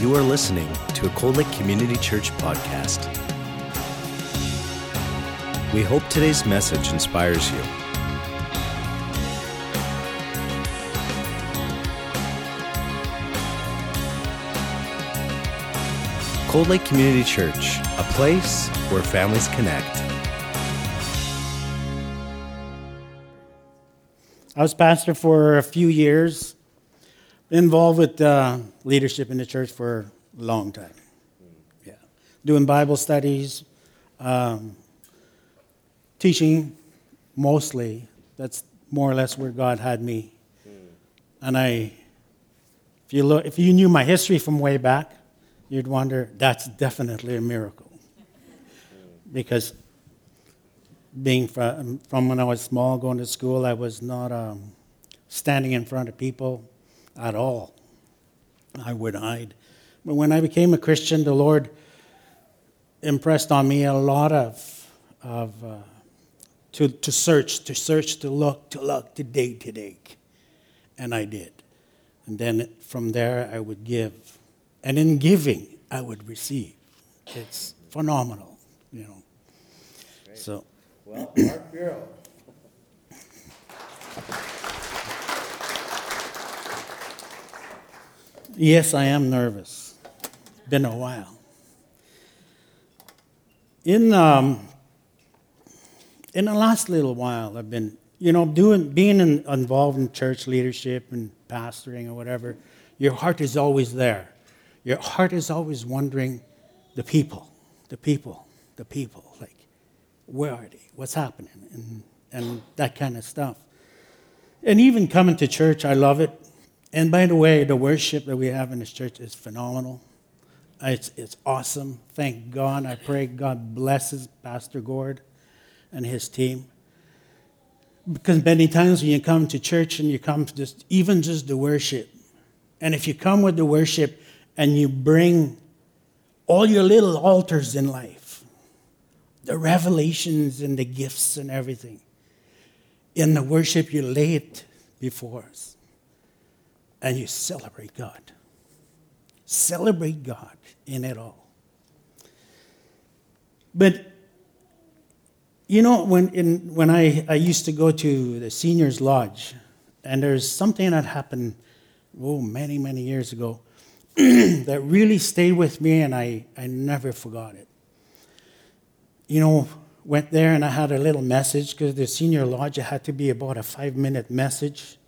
You are listening to a Cold Lake Community Church podcast. We hope today's message inspires you. Cold Lake Community Church, a place where families connect. I was pastor for a few years, involved with uh, leadership in the church for a long time. Yeah, doing Bible studies, um, teaching, mostly. That's more or less where God had me. And I, if you look, if you knew my history from way back, you'd wonder that's definitely a miracle, because being from, from when I was small, going to school, I was not um, standing in front of people at all. I would hide. But when I became a Christian, the Lord impressed on me a lot of, of uh, to, to search, to search, to look, to look, to dig, to dig. And I did. And then from there, I would give. And in giving, I would receive. It's phenomenal, you know. So. Well, Mark Bureau. Yes, I am nervous. Been a while. In um, in the last little while, I've been, you know, doing being in, involved in church leadership and pastoring or whatever. Your heart is always there. Your heart is always wondering, the people, the people, the people. Like, where are they? What's happening? And and that kind of stuff. And even coming to church, I love it. And by the way, the worship that we have in this church is phenomenal. It's, it's awesome. Thank God. I pray God blesses Pastor Gord and his team. Because many times when you come to church and you come to just, even just the worship, and if you come with the worship and you bring all your little altars in life, the revelations and the gifts and everything, in the worship you lay it before us and you celebrate God. Celebrate God in it all. But you know, when, in, when I, I used to go to the seniors' lodge, and there's something that happened, oh, many, many years ago, that really stayed with me, and I, I never forgot it. You know, went there and I had a little message because the senior lodge had to be about a five minute message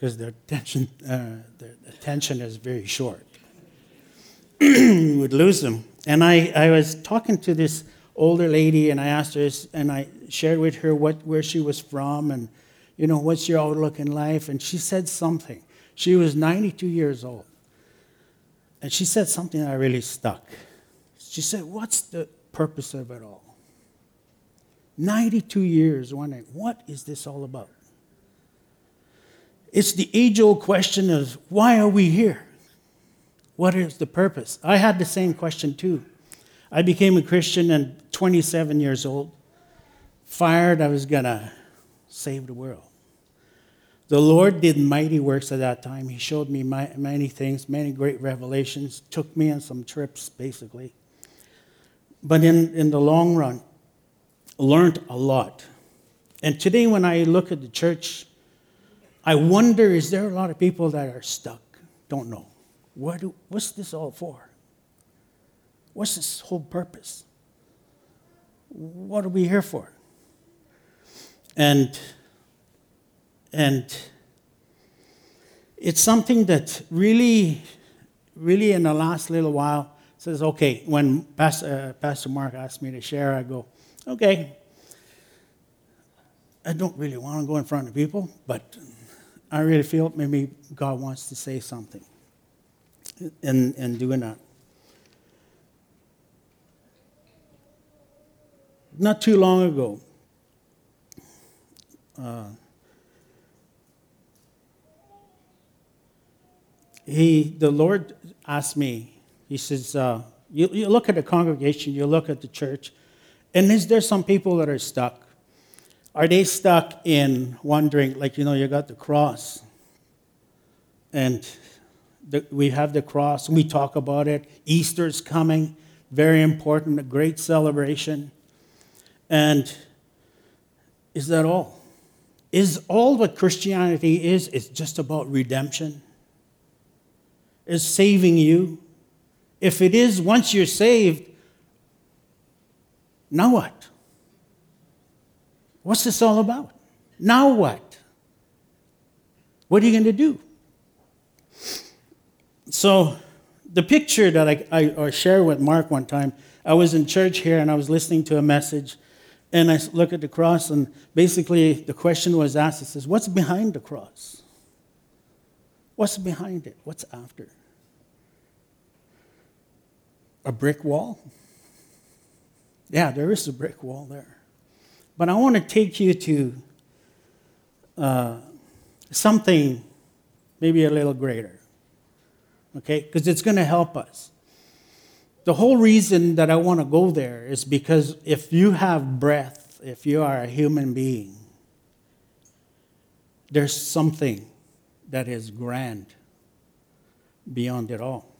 because the attention, uh, the attention is very short. you would lose them. And I, I was talking to this older lady, and I asked her, and I shared with her what, where she was from, and, you know, what's your outlook in life? And she said something. She was 92 years old. And she said something that really stuck. She said, What's the purpose of it all? 92 years wondering, what is this all about? It's the age old question of why are we here? What is the purpose? I had the same question too. I became a Christian at 27 years old, fired, I was going to save the world. The Lord did mighty works at that time. He showed me many things, many great revelations, took me on some trips, basically. But in, in the long run, learned a lot. And today, when I look at the church, I wonder is there a lot of people that are stuck, don't know? What do, what's this all for? What's this whole purpose? What are we here for? And, and it's something that really, really in the last little while says, okay, when Pastor, uh, Pastor Mark asked me to share, I go, okay, I don't really want to go in front of people, but I really feel maybe God wants to say something in, in doing that. Not too long ago, uh, he, the Lord asked me, He says, uh, you, you look at the congregation, you look at the church, and is there some people that are stuck? Are they stuck in wondering, like, you know, you got the cross, and the, we have the cross, we talk about it. Easter's coming, very important, a great celebration. And is that all? Is all what Christianity is, is just about redemption? Is saving you? If it is, once you're saved, now what? What's this all about? Now what? What are you going to do? So, the picture that I, I, I shared with Mark one time, I was in church here and I was listening to a message, and I look at the cross, and basically the question was asked: It says, "What's behind the cross? What's behind it? What's after? A brick wall? Yeah, there is a brick wall there. But I want to take you to uh, something maybe a little greater, okay? Because it's going to help us. The whole reason that I want to go there is because if you have breath, if you are a human being, there's something that is grand beyond it all.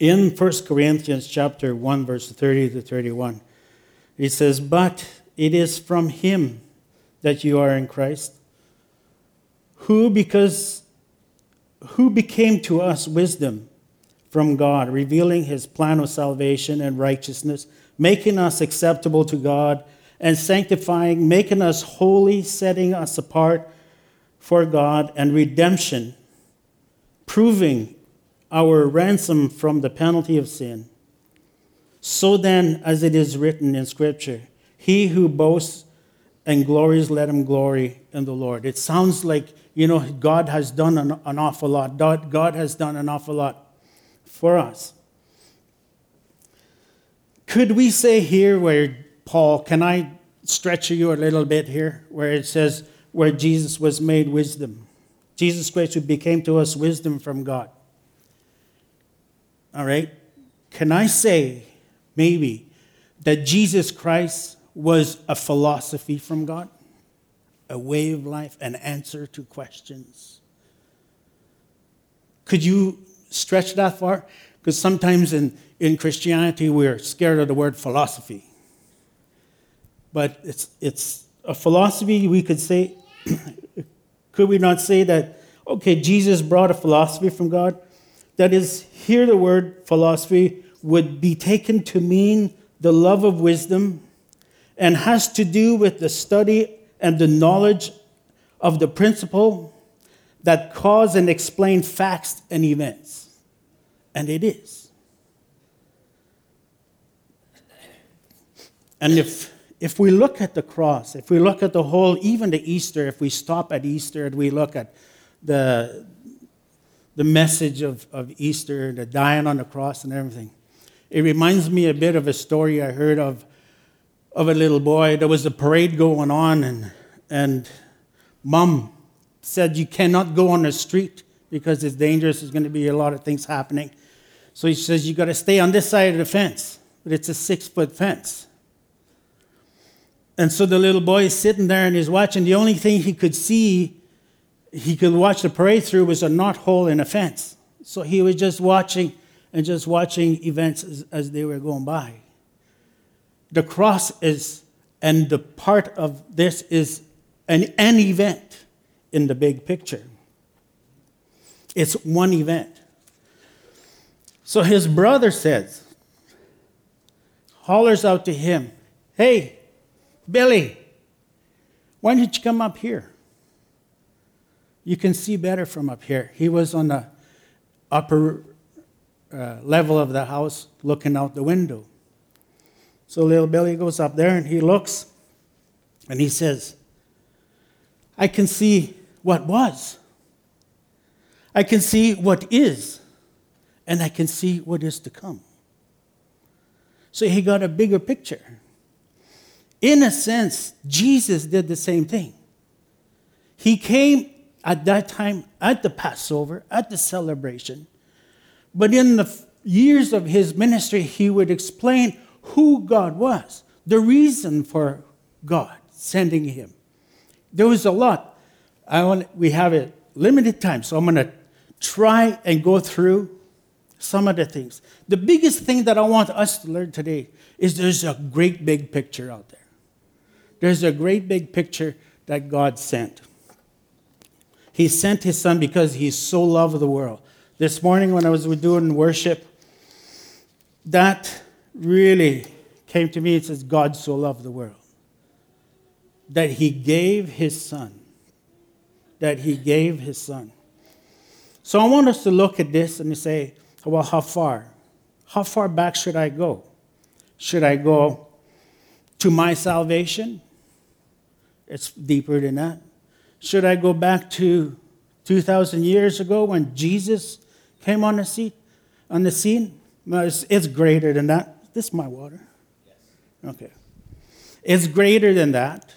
In 1 Corinthians chapter 1 verse 30 to 31, it says, "But it is from him that you are in Christ, who because who became to us wisdom from God, revealing his plan of salvation and righteousness, making us acceptable to God and sanctifying, making us holy, setting us apart for God and redemption, proving our ransom from the penalty of sin. So then, as it is written in Scripture, he who boasts and glories, let him glory in the Lord. It sounds like, you know, God has done an, an awful lot. God, God has done an awful lot for us. Could we say here where Paul, can I stretch you a little bit here, where it says, where Jesus was made wisdom? Jesus Christ, who became to us wisdom from God. All right? Can I say, maybe, that Jesus Christ was a philosophy from God, a way of life, an answer to questions? Could you stretch that far? Because sometimes in, in Christianity, we're scared of the word philosophy. But it's, it's a philosophy, we could say, could we not say that, okay, Jesus brought a philosophy from God? That is, here the word philosophy would be taken to mean the love of wisdom and has to do with the study and the knowledge of the principle that cause and explain facts and events. And it is. And if, if we look at the cross, if we look at the whole, even the Easter, if we stop at Easter and we look at the, the message of, of Easter, the dying on the cross and everything, it reminds me a bit of a story I heard of, of a little boy. There was a parade going on, and, and mom said, You cannot go on the street because it's dangerous. There's going to be a lot of things happening. So he says, You got to stay on this side of the fence, but it's a six foot fence. And so the little boy is sitting there and he's watching. The only thing he could see, he could watch the parade through, was a knot hole in a fence. So he was just watching and just watching events as, as they were going by. The cross is, and the part of this is an, an event in the big picture. It's one event. So his brother says, hollers out to him, Hey, Billy, why don't you come up here? You can see better from up here. He was on the upper uh, level of the house looking out the window. So little Billy goes up there and he looks and he says, I can see what was. I can see what is. And I can see what is to come. So he got a bigger picture. In a sense, Jesus did the same thing. He came at that time at the Passover, at the celebration, but in the years of his ministry, he would explain who God was, the reason for God sending him. There was a lot. I want, we have a limited time, so I'm going to try and go through some of the things. The biggest thing that I want us to learn today is there's a great big picture out there. There's a great big picture that God sent. He sent his son because he so loved the world. This morning when I was doing worship, that really came to me. It says, God so loved the world that he gave his son. That he gave his son. So I want us to look at this and say, well, how far? How far back should I go? Should I go to my salvation? It's deeper than that. Should I go back to 2,000 years ago when Jesus came on the scene? On the scene? No, it's, it's greater than that. This is my water. Yes. Okay. It's greater than that.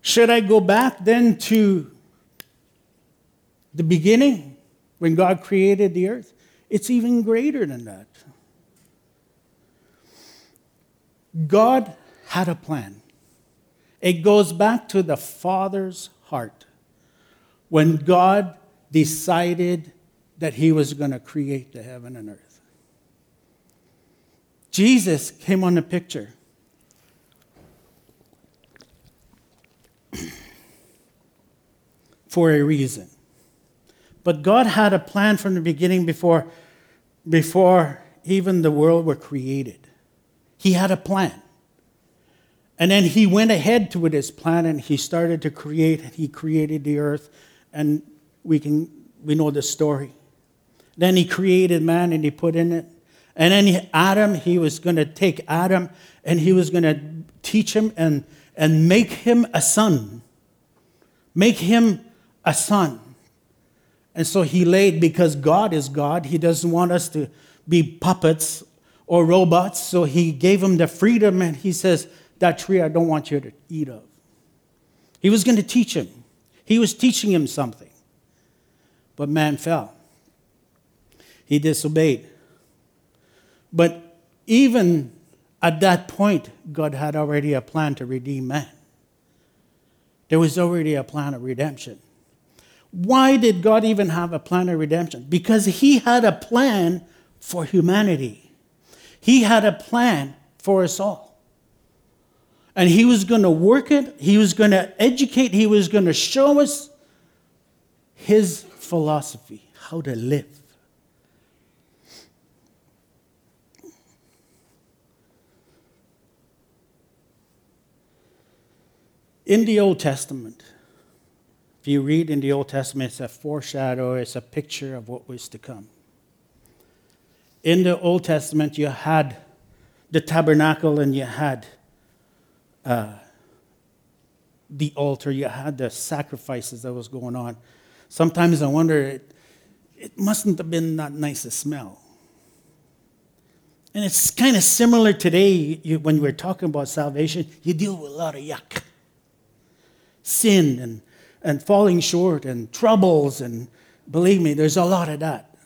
Should I go back then to the beginning when God created the earth? It's even greater than that. God had a plan. It goes back to the Father's heart when God decided that He was going to create the heaven and earth. Jesus came on the picture. for a reason. But God had a plan from the beginning before, before even the world were created. He had a plan. And then he went ahead to with his plan and he started to create. He created the earth, and we can we know the story. Then he created man and he put in it. And then Adam, he was going to take Adam and he was going to teach him and, and make him a son. Make him a son. And so he laid, because God is God, he doesn't want us to be puppets or robots. So he gave him the freedom and he says, That tree I don't want you to eat of. He was going to teach him, he was teaching him something. But man fell, he disobeyed. But even at that point, God had already a plan to redeem man. There was already a plan of redemption. Why did God even have a plan of redemption? Because He had a plan for humanity. He had a plan for us all. And He was going to work it, He was going to educate, He was going to show us His philosophy, how to live. In the Old Testament, if you read in the Old Testament, it's a foreshadow, it's a picture of what was to come in the Old Testament, you had the tabernacle and you had uh, the altar, you had the sacrifices that was going on. Sometimes I wonder, it, it mustn't have been that nice a smell. And it's kind of similar today you, when we're talking about salvation, you deal with a lot of yuck. Sin and, and falling short and troubles, and believe me, there's a lot of that.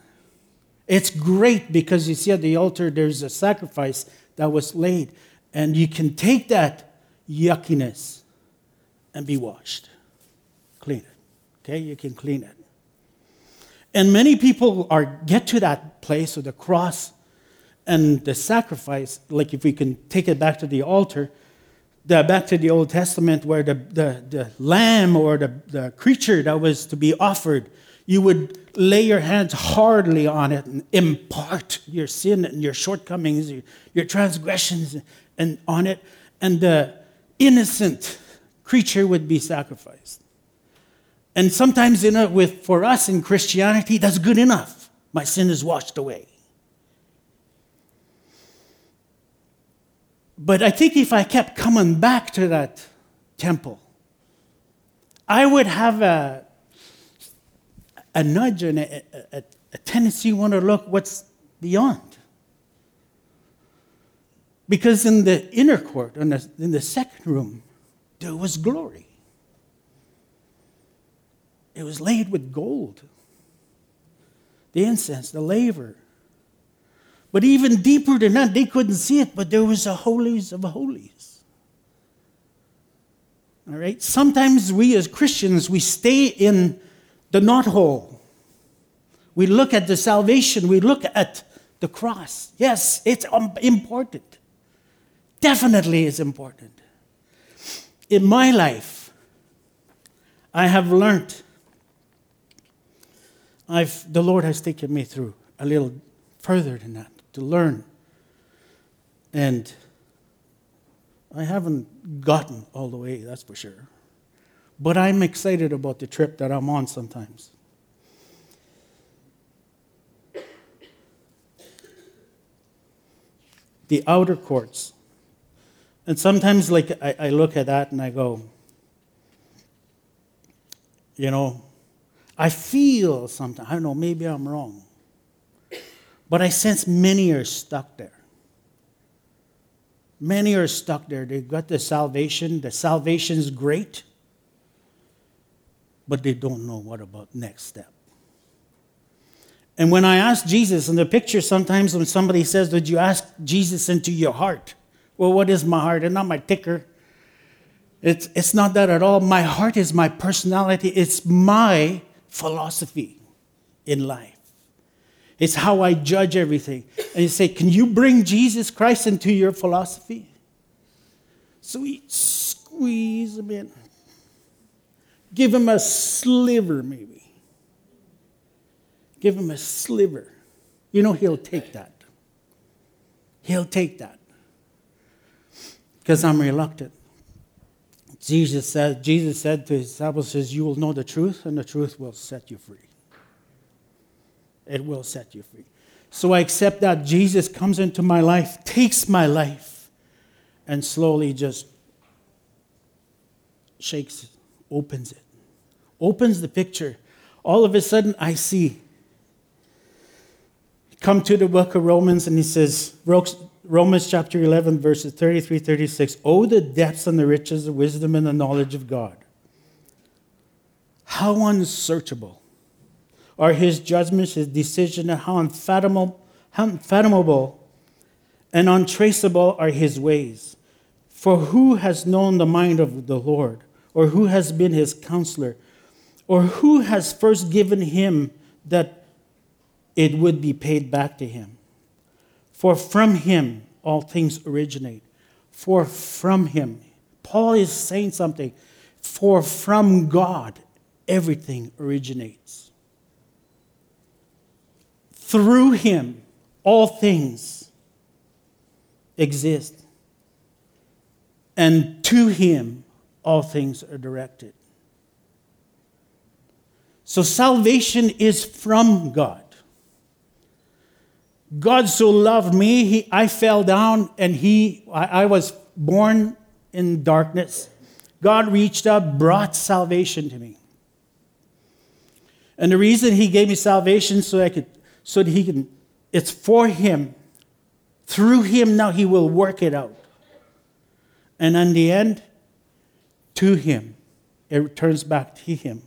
It's great because you see at the altar there's a sacrifice that was laid, and you can take that yuckiness and be washed. Clean it. Okay? You can clean it. And many people are get to that place of the cross and the sacrifice, like if we can take it back to the altar, the, back to the Old Testament where the, the, the lamb or the, the creature that was to be offered you would lay your hands hardly on it and impart your sin and your shortcomings, your, your transgressions and on it, and the innocent creature would be sacrificed. And sometimes, you know, with, for us in Christianity, that's good enough. My sin is washed away. But I think if I kept coming back to that temple, I would have a a nudge and a, a, a tendency to want to look what's beyond. Because in the inner court, in the, in the second room, there was glory. It was laid with gold, the incense, the laver. But even deeper than that, they couldn't see it, but there was a holies of holies. All right? Sometimes we as Christians, we stay in the knothole. we look at the salvation, we look at the cross. Yes, it's um, important. Definitely is important. In my life, I have learned, I've, the Lord has taken me through a little further than that to learn. And I haven't gotten all the way, that's for sure. But I'm excited about the trip that I'm on sometimes. The outer courts. And sometimes, like, I, I look at that and I go, you know, I feel something. I don't know, maybe I'm wrong. But I sense many are stuck there. Many are stuck there. They've got the salvation. The salvation is great, but they don't know what about next step. And when I ask Jesus, in the picture, sometimes when somebody says, Did you ask Jesus into your heart? Well, what is my heart? And not my ticker. It's, it's not that at all. My heart is my personality, it's my philosophy in life. It's how I judge everything. And you say, Can you bring Jesus Christ into your philosophy? Sweet, squeeze him in. Give him a sliver, maybe. Give him a sliver. You know, he'll take that. He'll take that. Because I'm reluctant. Jesus said, Jesus said to his disciples, says, You will know the truth, and the truth will set you free it will set you free. So I accept that Jesus comes into my life, takes my life, and slowly just shakes it, opens it, opens the picture. All of a sudden, I see. Come to the book of Romans, and he says, Romans chapter 11, verses 33 36. Oh, the depths and the riches, the wisdom and the knowledge of God. How unsearchable are his judgments, his decision, and how unfathomable, how unfathomable and untraceable are his ways. For who has known the mind of the Lord, or who has been his counselor, or who has first given him that it would be paid back to him? For from him all things originate. For from him, Paul is saying something. For from God everything originates. Through him, all things exist. And to him, all things are directed. So salvation is from God. God so loved me, he, I fell down and he, I, I was born in darkness. God reached up, brought salvation to me. And the reason he gave me salvation so I could so that he can, it's for him. Through him, now he will work it out. And in the end, to him, it returns back to him.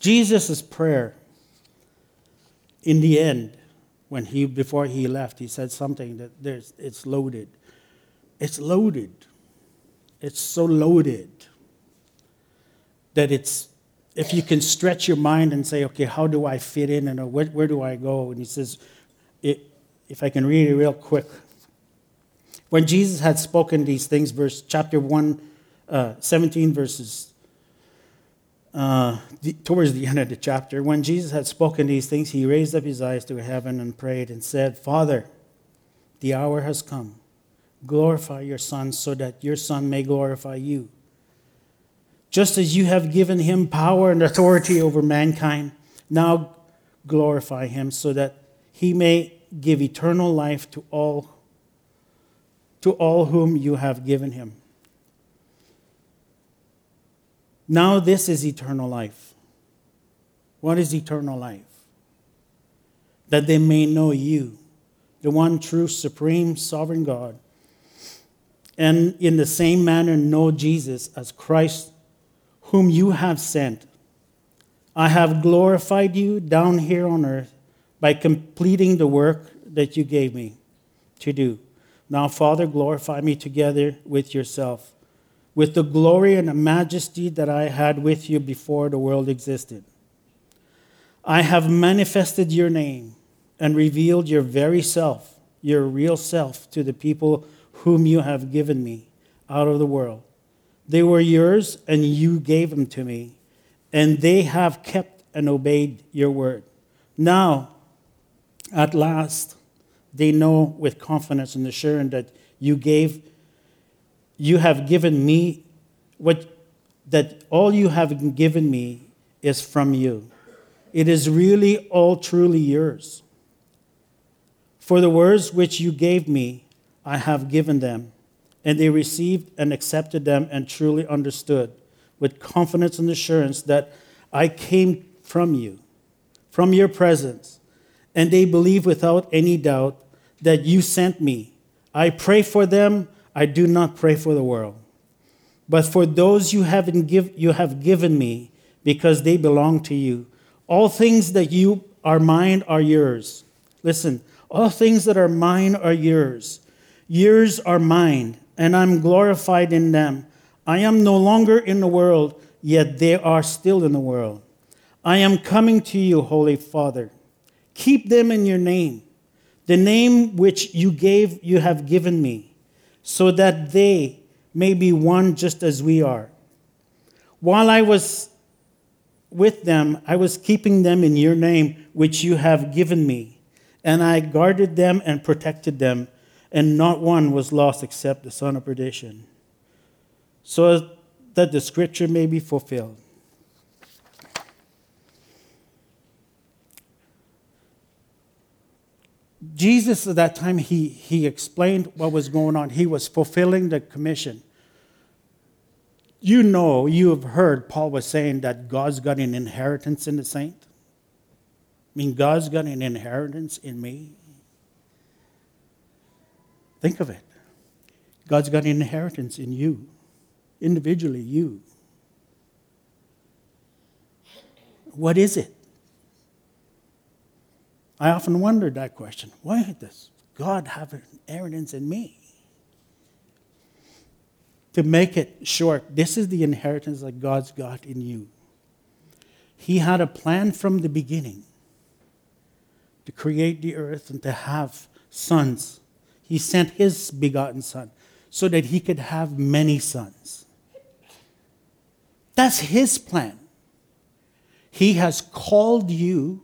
Jesus' prayer in the end when he before he left, he said something that there's it's loaded. It's loaded. It's so loaded that it's if you can stretch your mind and say, okay, how do I fit in and where, where do I go? And he says, if I can read it real quick. When Jesus had spoken these things, verse chapter 1, uh, 17 verses uh, towards the end of the chapter, when Jesus had spoken these things, he raised up his eyes to heaven and prayed and said, Father, the hour has come. Glorify your Son so that your Son may glorify you. Just as you have given him power and authority over mankind, now glorify him so that he may give eternal life to all to all whom you have given him. Now, this is eternal life. What is eternal life? That they may know you, the one true, supreme, sovereign God, and in the same manner know Jesus as Christ, whom you have sent. I have glorified you down here on earth by completing the work that you gave me to do. Now, Father, glorify me together with yourself, with the glory and the majesty that I had with you before the world existed. I have manifested your name and revealed your very self, your real self, to the people whom you have given me out of the world. They were yours, and you gave them to me, and they have kept and obeyed your word. Now, at last, they know with confidence and assurance that you gave, you have given me what that all you have given me is from you. It is really all truly yours. For the words which you gave me, I have given them, and they received and accepted them and truly understood with confidence and assurance that I came from you, from your presence, and they believe without any doubt that you sent me. I pray for them, I do not pray for the world, but for those you, haven't give, you have given me, because they belong to you. All things that you are mine are yours. Listen, all things that are mine are yours. Yours are mine, and I'm glorified in them. I am no longer in the world, yet they are still in the world. I am coming to you, Holy Father. Keep them in your name, the name which you gave you have given me, so that they may be one just as we are. While I was with them, I was keeping them in your name, which you have given me, and I guarded them and protected them, and not one was lost except the son of perdition, so that the scripture may be fulfilled. Jesus, at that time, he, he explained what was going on. He was fulfilling the commission. You know, you have heard Paul was saying that God's got an inheritance in the saint. I mean, God's got an inheritance in me. Think of it. God's got an inheritance in you, individually, you. What is it? I often wondered that question. Why does God have an inheritance in me? to make it short, this is the inheritance that God's got in you. He had a plan from the beginning to create the earth and to have sons. He sent his begotten son so that he could have many sons. That's his plan. He has called you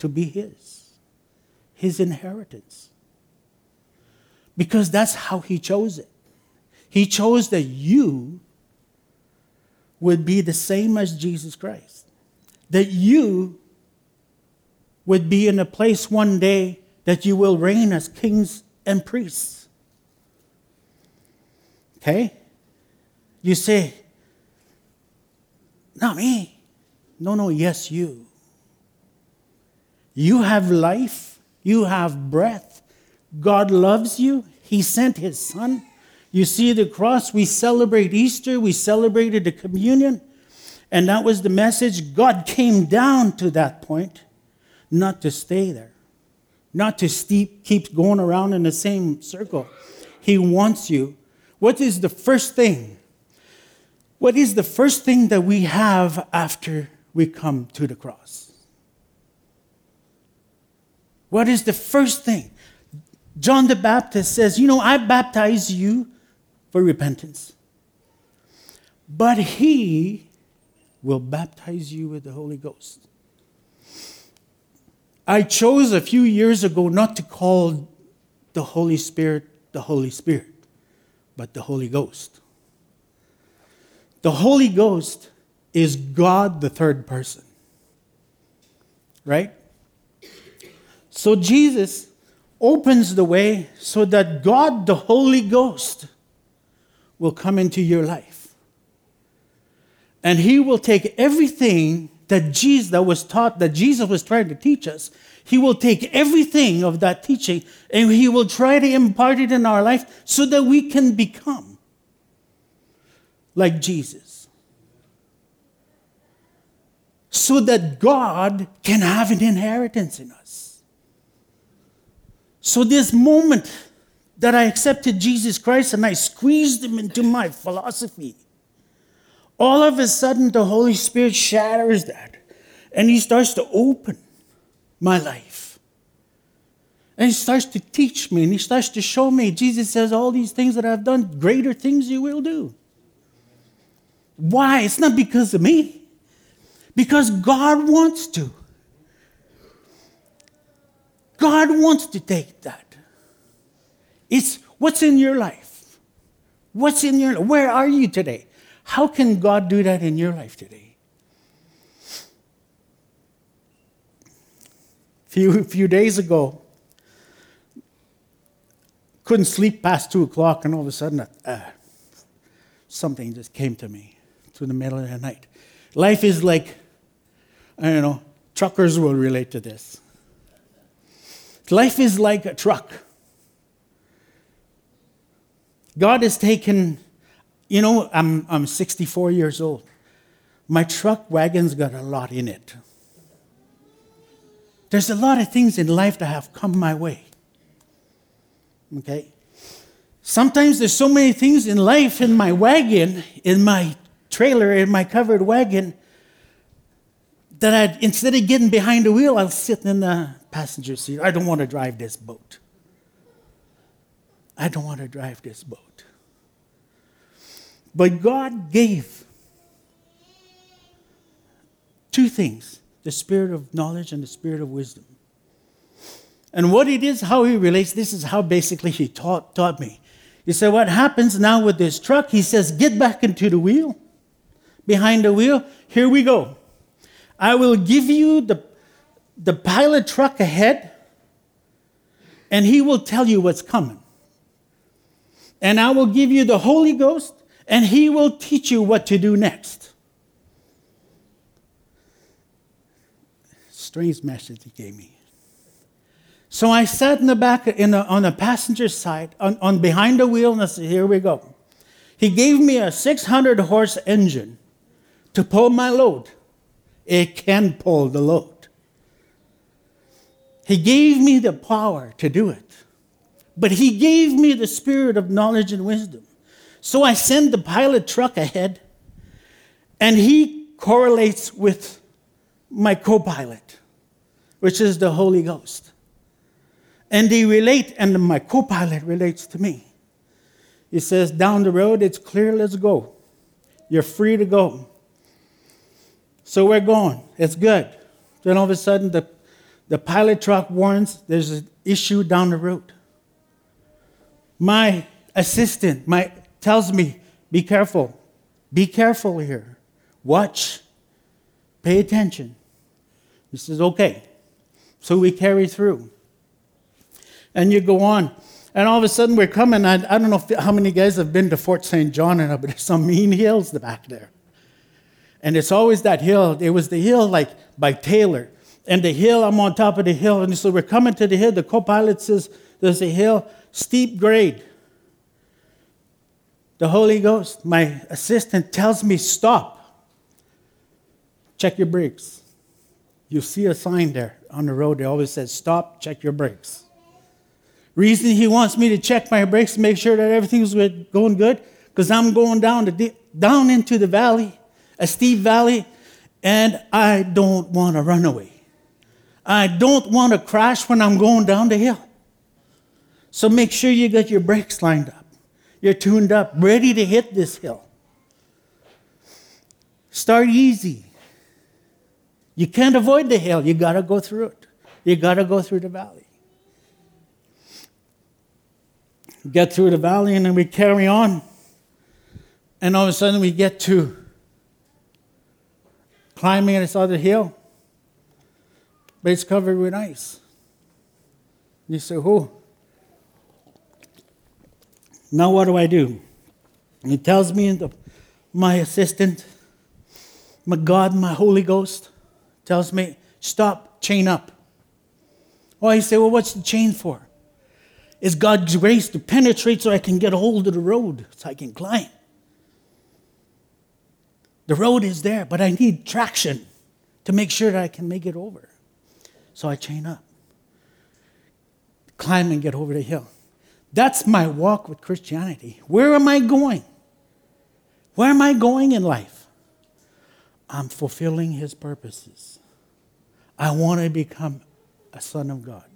to be his, his inheritance. Because that's how he chose it. He chose that you would be the same as Jesus Christ. That you would be in a place one day that you will reign as kings and priests. Okay? You say, not me. No, no, yes, you. You have life, you have breath. God loves you. He sent His Son. You see the cross, we celebrate Easter, we celebrated the communion, and that was the message. God came down to that point, not to stay there, not to steep, keep going around in the same circle. He wants you. What is the first thing? What is the first thing that we have after we come to the cross? What is the first thing? John the Baptist says, You know, I baptize you for repentance. But he will baptize you with the Holy Ghost. I chose a few years ago not to call the Holy Spirit the Holy Spirit, but the Holy Ghost. The Holy Ghost is God, the third person. Right? So Jesus opens the way so that God, the Holy Ghost, will come into your life. And he will take everything that Jesus that was taught that Jesus was trying to teach us. He will take everything of that teaching and he will try to impart it in our life so that we can become like Jesus. So that God can have an inheritance in us. So, this moment that I accepted Jesus Christ and I squeezed him into my philosophy, all of a sudden the Holy Spirit shatters that and he starts to open my life. And he starts to teach me and he starts to show me. Jesus says, All these things that I've done, greater things you will do. Why? It's not because of me, because God wants to. God wants to take that. It's what's in your life. What's in your life? where are you today? How can God do that in your life today? A few, few days ago, couldn't sleep past two o'clock, and all of a sudden, uh, something just came to me through the middle of the night. Life is like, I don't know, truckers will relate to this. Life is like a truck. God has taken, you know, I'm, I'm 64 years old. My truck wagon's got a lot in it. There's a lot of things in life that have come my way. Okay? Sometimes there's so many things in life in my wagon, in my trailer, in my covered wagon, that I'd, instead of getting behind the wheel, I'll sit in the passenger seat. I don't want to drive this boat. I don't want to drive this boat. But God gave two things the spirit of knowledge and the spirit of wisdom. And what it is, how he relates, this is how basically he taught, taught me. He said, What happens now with this truck? He says, Get back into the wheel, behind the wheel. Here we go. I will give you the the pilot truck ahead, and he will tell you what's coming. And I will give you the Holy Ghost, and he will teach you what to do next. Strange message he gave me. So I sat in the back, in the, on the passenger side, on, on behind the wheel, and I said, "Here we go." He gave me a 600 horse engine to pull my load. It can pull the load. He gave me the power to do it. But He gave me the spirit of knowledge and wisdom. So I send the pilot truck ahead, and he correlates with my co pilot, which is the Holy Ghost. And they relate, and my co pilot relates to me. He says, Down the road, it's clear, let's go. You're free to go. So we're going. It's good. Then all of a sudden, the the pilot truck warns there's an issue down the road. My assistant my, tells me, be careful. Be careful here. Watch. Pay attention. He says, okay. So we carry through. And you go on. And all of a sudden we're coming. I, I don't know if, how many guys have been to Fort St. John, and but there's some mean hills back there. And it's always that hill. It was the hill like by Taylor and the hill, I'm on top of the hill. And so we're coming to the hill. The co pilot says, There's a hill, steep grade. The Holy Ghost, my assistant, tells me, Stop. Check your brakes. You see a sign there on the road. It always says, Stop, check your brakes. Reason he wants me to check my brakes to make sure that everything's going good, because I'm going down, the, down into the valley, a steep valley, and I don't want to run away. I don't want to crash when I'm going down the hill. So make sure you got your brakes lined up. You're tuned up, ready to hit this hill. Start easy. You can't avoid the hill, you got to go through it. You got to go through the valley. Get through the valley and then we carry on. And all of a sudden we get to climbing on this other hill but it's covered with ice. You say, "Who?" Now what do I do? And he tells me, the, my assistant, my God, my Holy Ghost, tells me, stop, chain up. Oh, you say, well, what's the chain for? It's God's grace to penetrate so I can get a hold of the road, so I can climb. The road is there, but I need traction to make sure that I can make it over. So I chain up. climb and get over the hill. That's my walk with Christianity. Where am I going? Where am I going in life? I'm fulfilling His purposes. I want to become a son of God.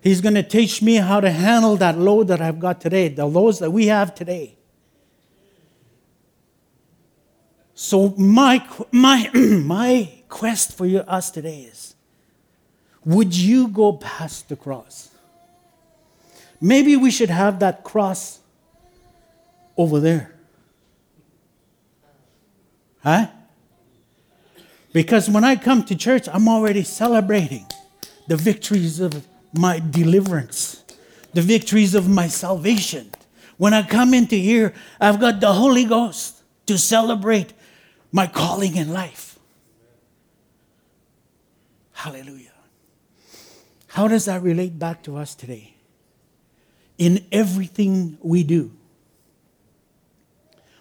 He's going to teach me how to handle that load that I've got today, the loads that we have today. So my my my quest for you, us today is would you go past the cross? Maybe we should have that cross over there. Huh? Because when I come to church, I'm already celebrating the victories of my deliverance, the victories of my salvation. When I come into here, I've got the Holy Ghost to celebrate my calling in life. Hallelujah. How does that relate back to us today? In everything we do,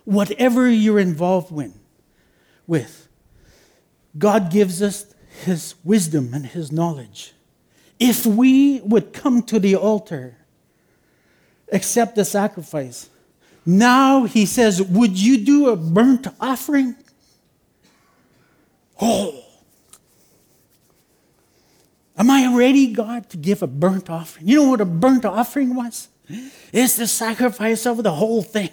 whatever you're involved with, God gives us His wisdom and His knowledge. If we would come to the altar, accept the sacrifice, now He says, Would you do a burnt offering? Oh, am I ready, God, to give a burnt offering? You know what a burnt offering was? It's the sacrifice of the whole thing.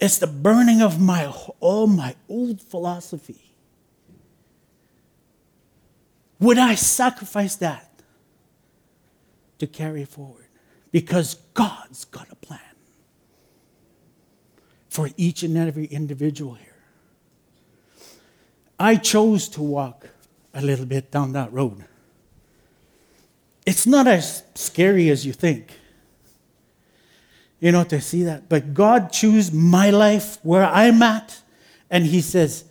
It's the burning of my all my old philosophy. Would I sacrifice that to carry forward? Because God's got a plan for each and every individual here. I chose to walk a little bit down that road. It's not as scary as you think. You know, to see that. But God chose my life where I'm at, and He says,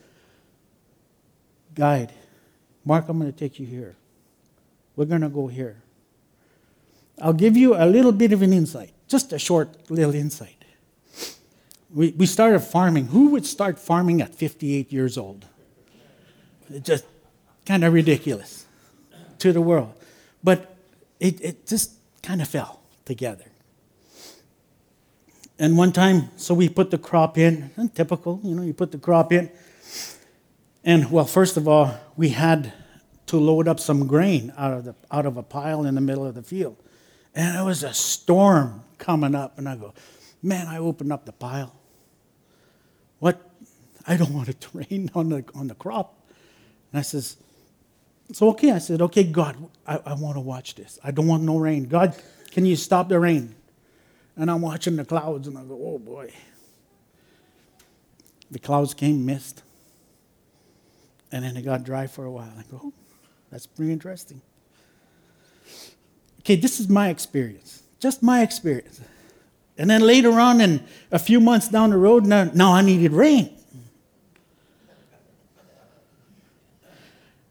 Guide, Mark, I'm going to take you here. We're going to go here. I'll give you a little bit of an insight, just a short little insight. We, we started farming. Who would start farming at 58 years old? Just kind of ridiculous to the world. But it, it just kind of fell together. And one time, so we put the crop in, typical, you know, you put the crop in. And well, first of all, we had to load up some grain out of, the, out of a pile in the middle of the field. And it was a storm coming up. And I go, man, I opened up the pile. What? I don't want it to rain on the, on the crop. And I says, so okay. I said, okay, God, I, I want to watch this. I don't want no rain. God, can you stop the rain? And I'm watching the clouds and I go, oh boy. The clouds came, mist. And then it got dry for a while. I go, oh, that's pretty interesting. Okay, this is my experience. Just my experience. And then later on, in a few months down the road, now, now I needed rain.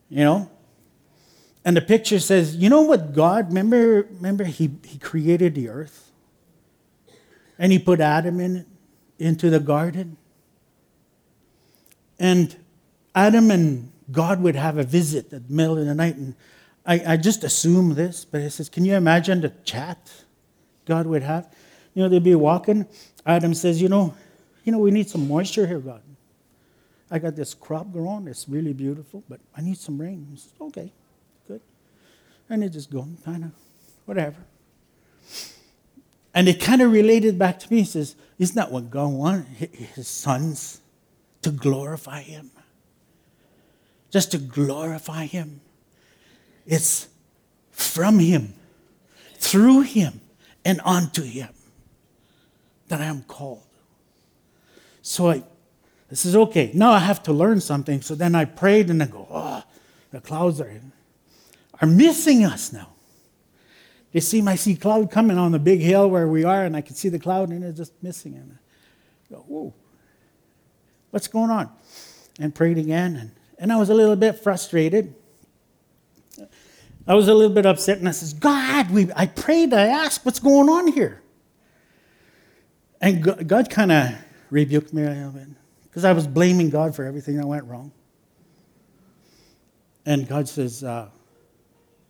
You know? And the picture says, you know what God, remember, remember he, he created the earth? And he put Adam in it, into the garden. And Adam and God would have a visit at the middle of the night. And I, I just assume this, but it says, can you imagine the chat God would have? You know, they'd be walking. Adam says, you know, you know, we need some moisture here, God. I got this crop growing. It's really beautiful, but I need some rain. Says, okay, good. And they just go, kind of, whatever. And it kind of related back to me. He says, Isn't that what God wanted? His sons to glorify Him. Just to glorify Him. It's from Him, through Him, and unto Him that I am called. So I this is okay. Now I have to learn something. So then I prayed and I go, oh, the clouds are, are missing us now. They seem I see cloud coming on the big hill where we are, and I can see the cloud and it's just missing. And I go, whoa, what's going on? And prayed again, and, and I was a little bit frustrated. I was a little bit upset, and I says, God, we, I prayed, I asked, what's going on here? And God, God kind of rebuked me a little bit because I was blaming God for everything that went wrong. And God says, uh,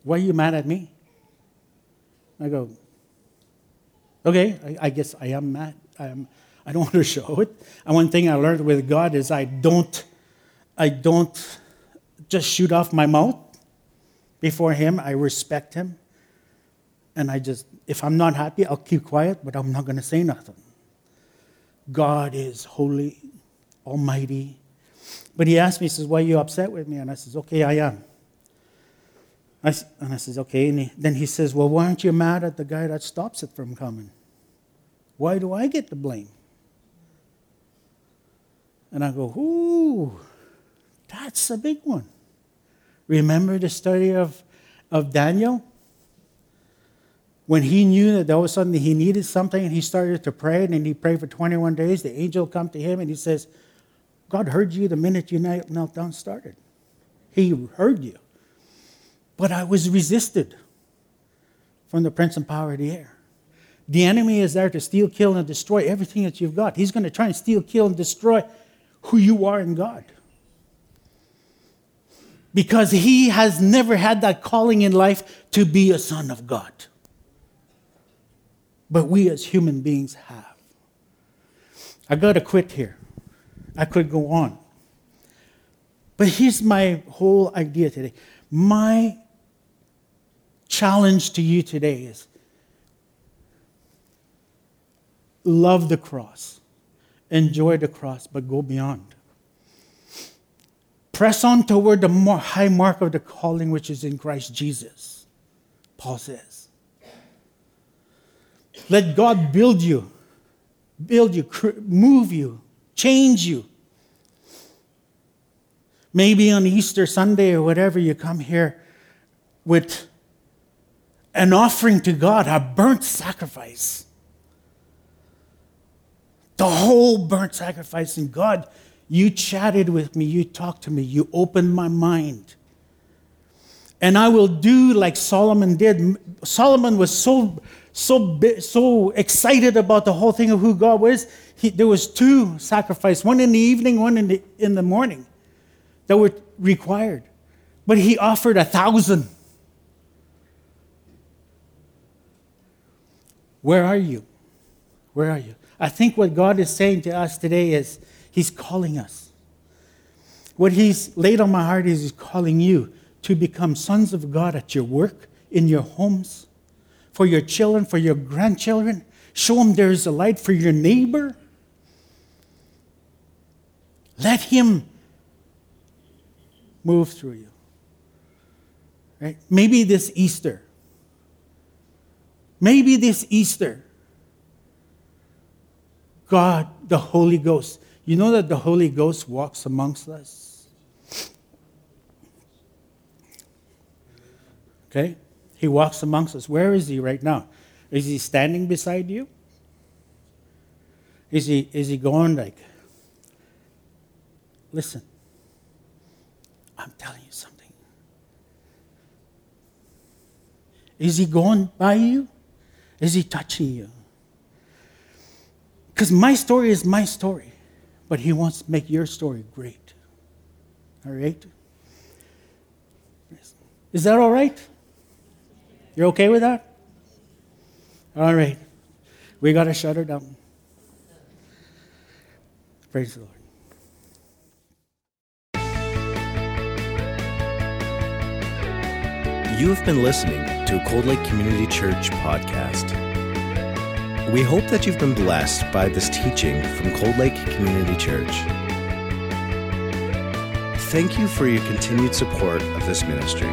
Why are you mad at me? I go, okay, I, I guess I am mad. I, am, I don't want to show it. And one thing I learned with God is I don't, I don't just shoot off my mouth before Him. I respect Him. And I just, if I'm not happy, I'll keep quiet, but I'm not going to say nothing. God is holy, almighty. But he asked me, he says, Why are you upset with me? And I says, Okay, I am. I, and I says, Okay. And he, then he says, Well, why aren't you mad at the guy that stops it from coming? Why do I get the blame? And I go, Ooh, that's a big one. Remember the story of, of Daniel? When he knew that all of a sudden he needed something and he started to pray and he prayed for 21 days, the angel come to him and he says, God heard you the minute you knelt down started. He heard you. But I was resisted from the prince and power of the air. The enemy is there to steal, kill, and destroy everything that you've got. He's going to try and steal, kill, and destroy who you are in God. Because he has never had that calling in life to be a son of God. But we as human beings have. I've got to quit here. I could go on. But here's my whole idea today. My challenge to you today is love the cross, enjoy the cross, but go beyond. Press on toward the high mark of the calling which is in Christ Jesus, Paul says. Let God build you, build you, move you, change you. Maybe on Easter Sunday or whatever, you come here with an offering to God, a burnt sacrifice. The whole burnt sacrifice. And God, you chatted with me, you talked to me, you opened my mind. And I will do like Solomon did. Solomon was so, so, so excited about the whole thing of who God was. He, there was two sacrifices, one in the evening, one in the, in the morning, that were required. But he offered a thousand. Where are you? Where are you? I think what God is saying to us today is He's calling us. What He's laid on my heart is He's calling you to become sons of God at your work, in your homes, for your children, for your grandchildren. Show them there is a light for your neighbor. Let Him move through you. Right? Maybe this Easter, Maybe this Easter, God, the Holy Ghost, you know that the Holy Ghost walks amongst us? Okay? He walks amongst us. Where is he right now? Is he standing beside you? Is he, is he going like, listen, I'm telling you something. Is he going by you? Is he touching you? Because my story is my story, but he wants to make your story great. All right? Is that all right? You're okay with that? All right. We got to shut her down. Praise the Lord. You have been listening to a Cold Lake Community Church podcast. We hope that you've been blessed by this teaching from Cold Lake Community Church. Thank you for your continued support of this ministry.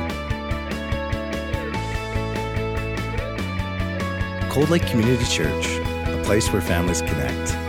Cold Lake Community Church, a place where families connect.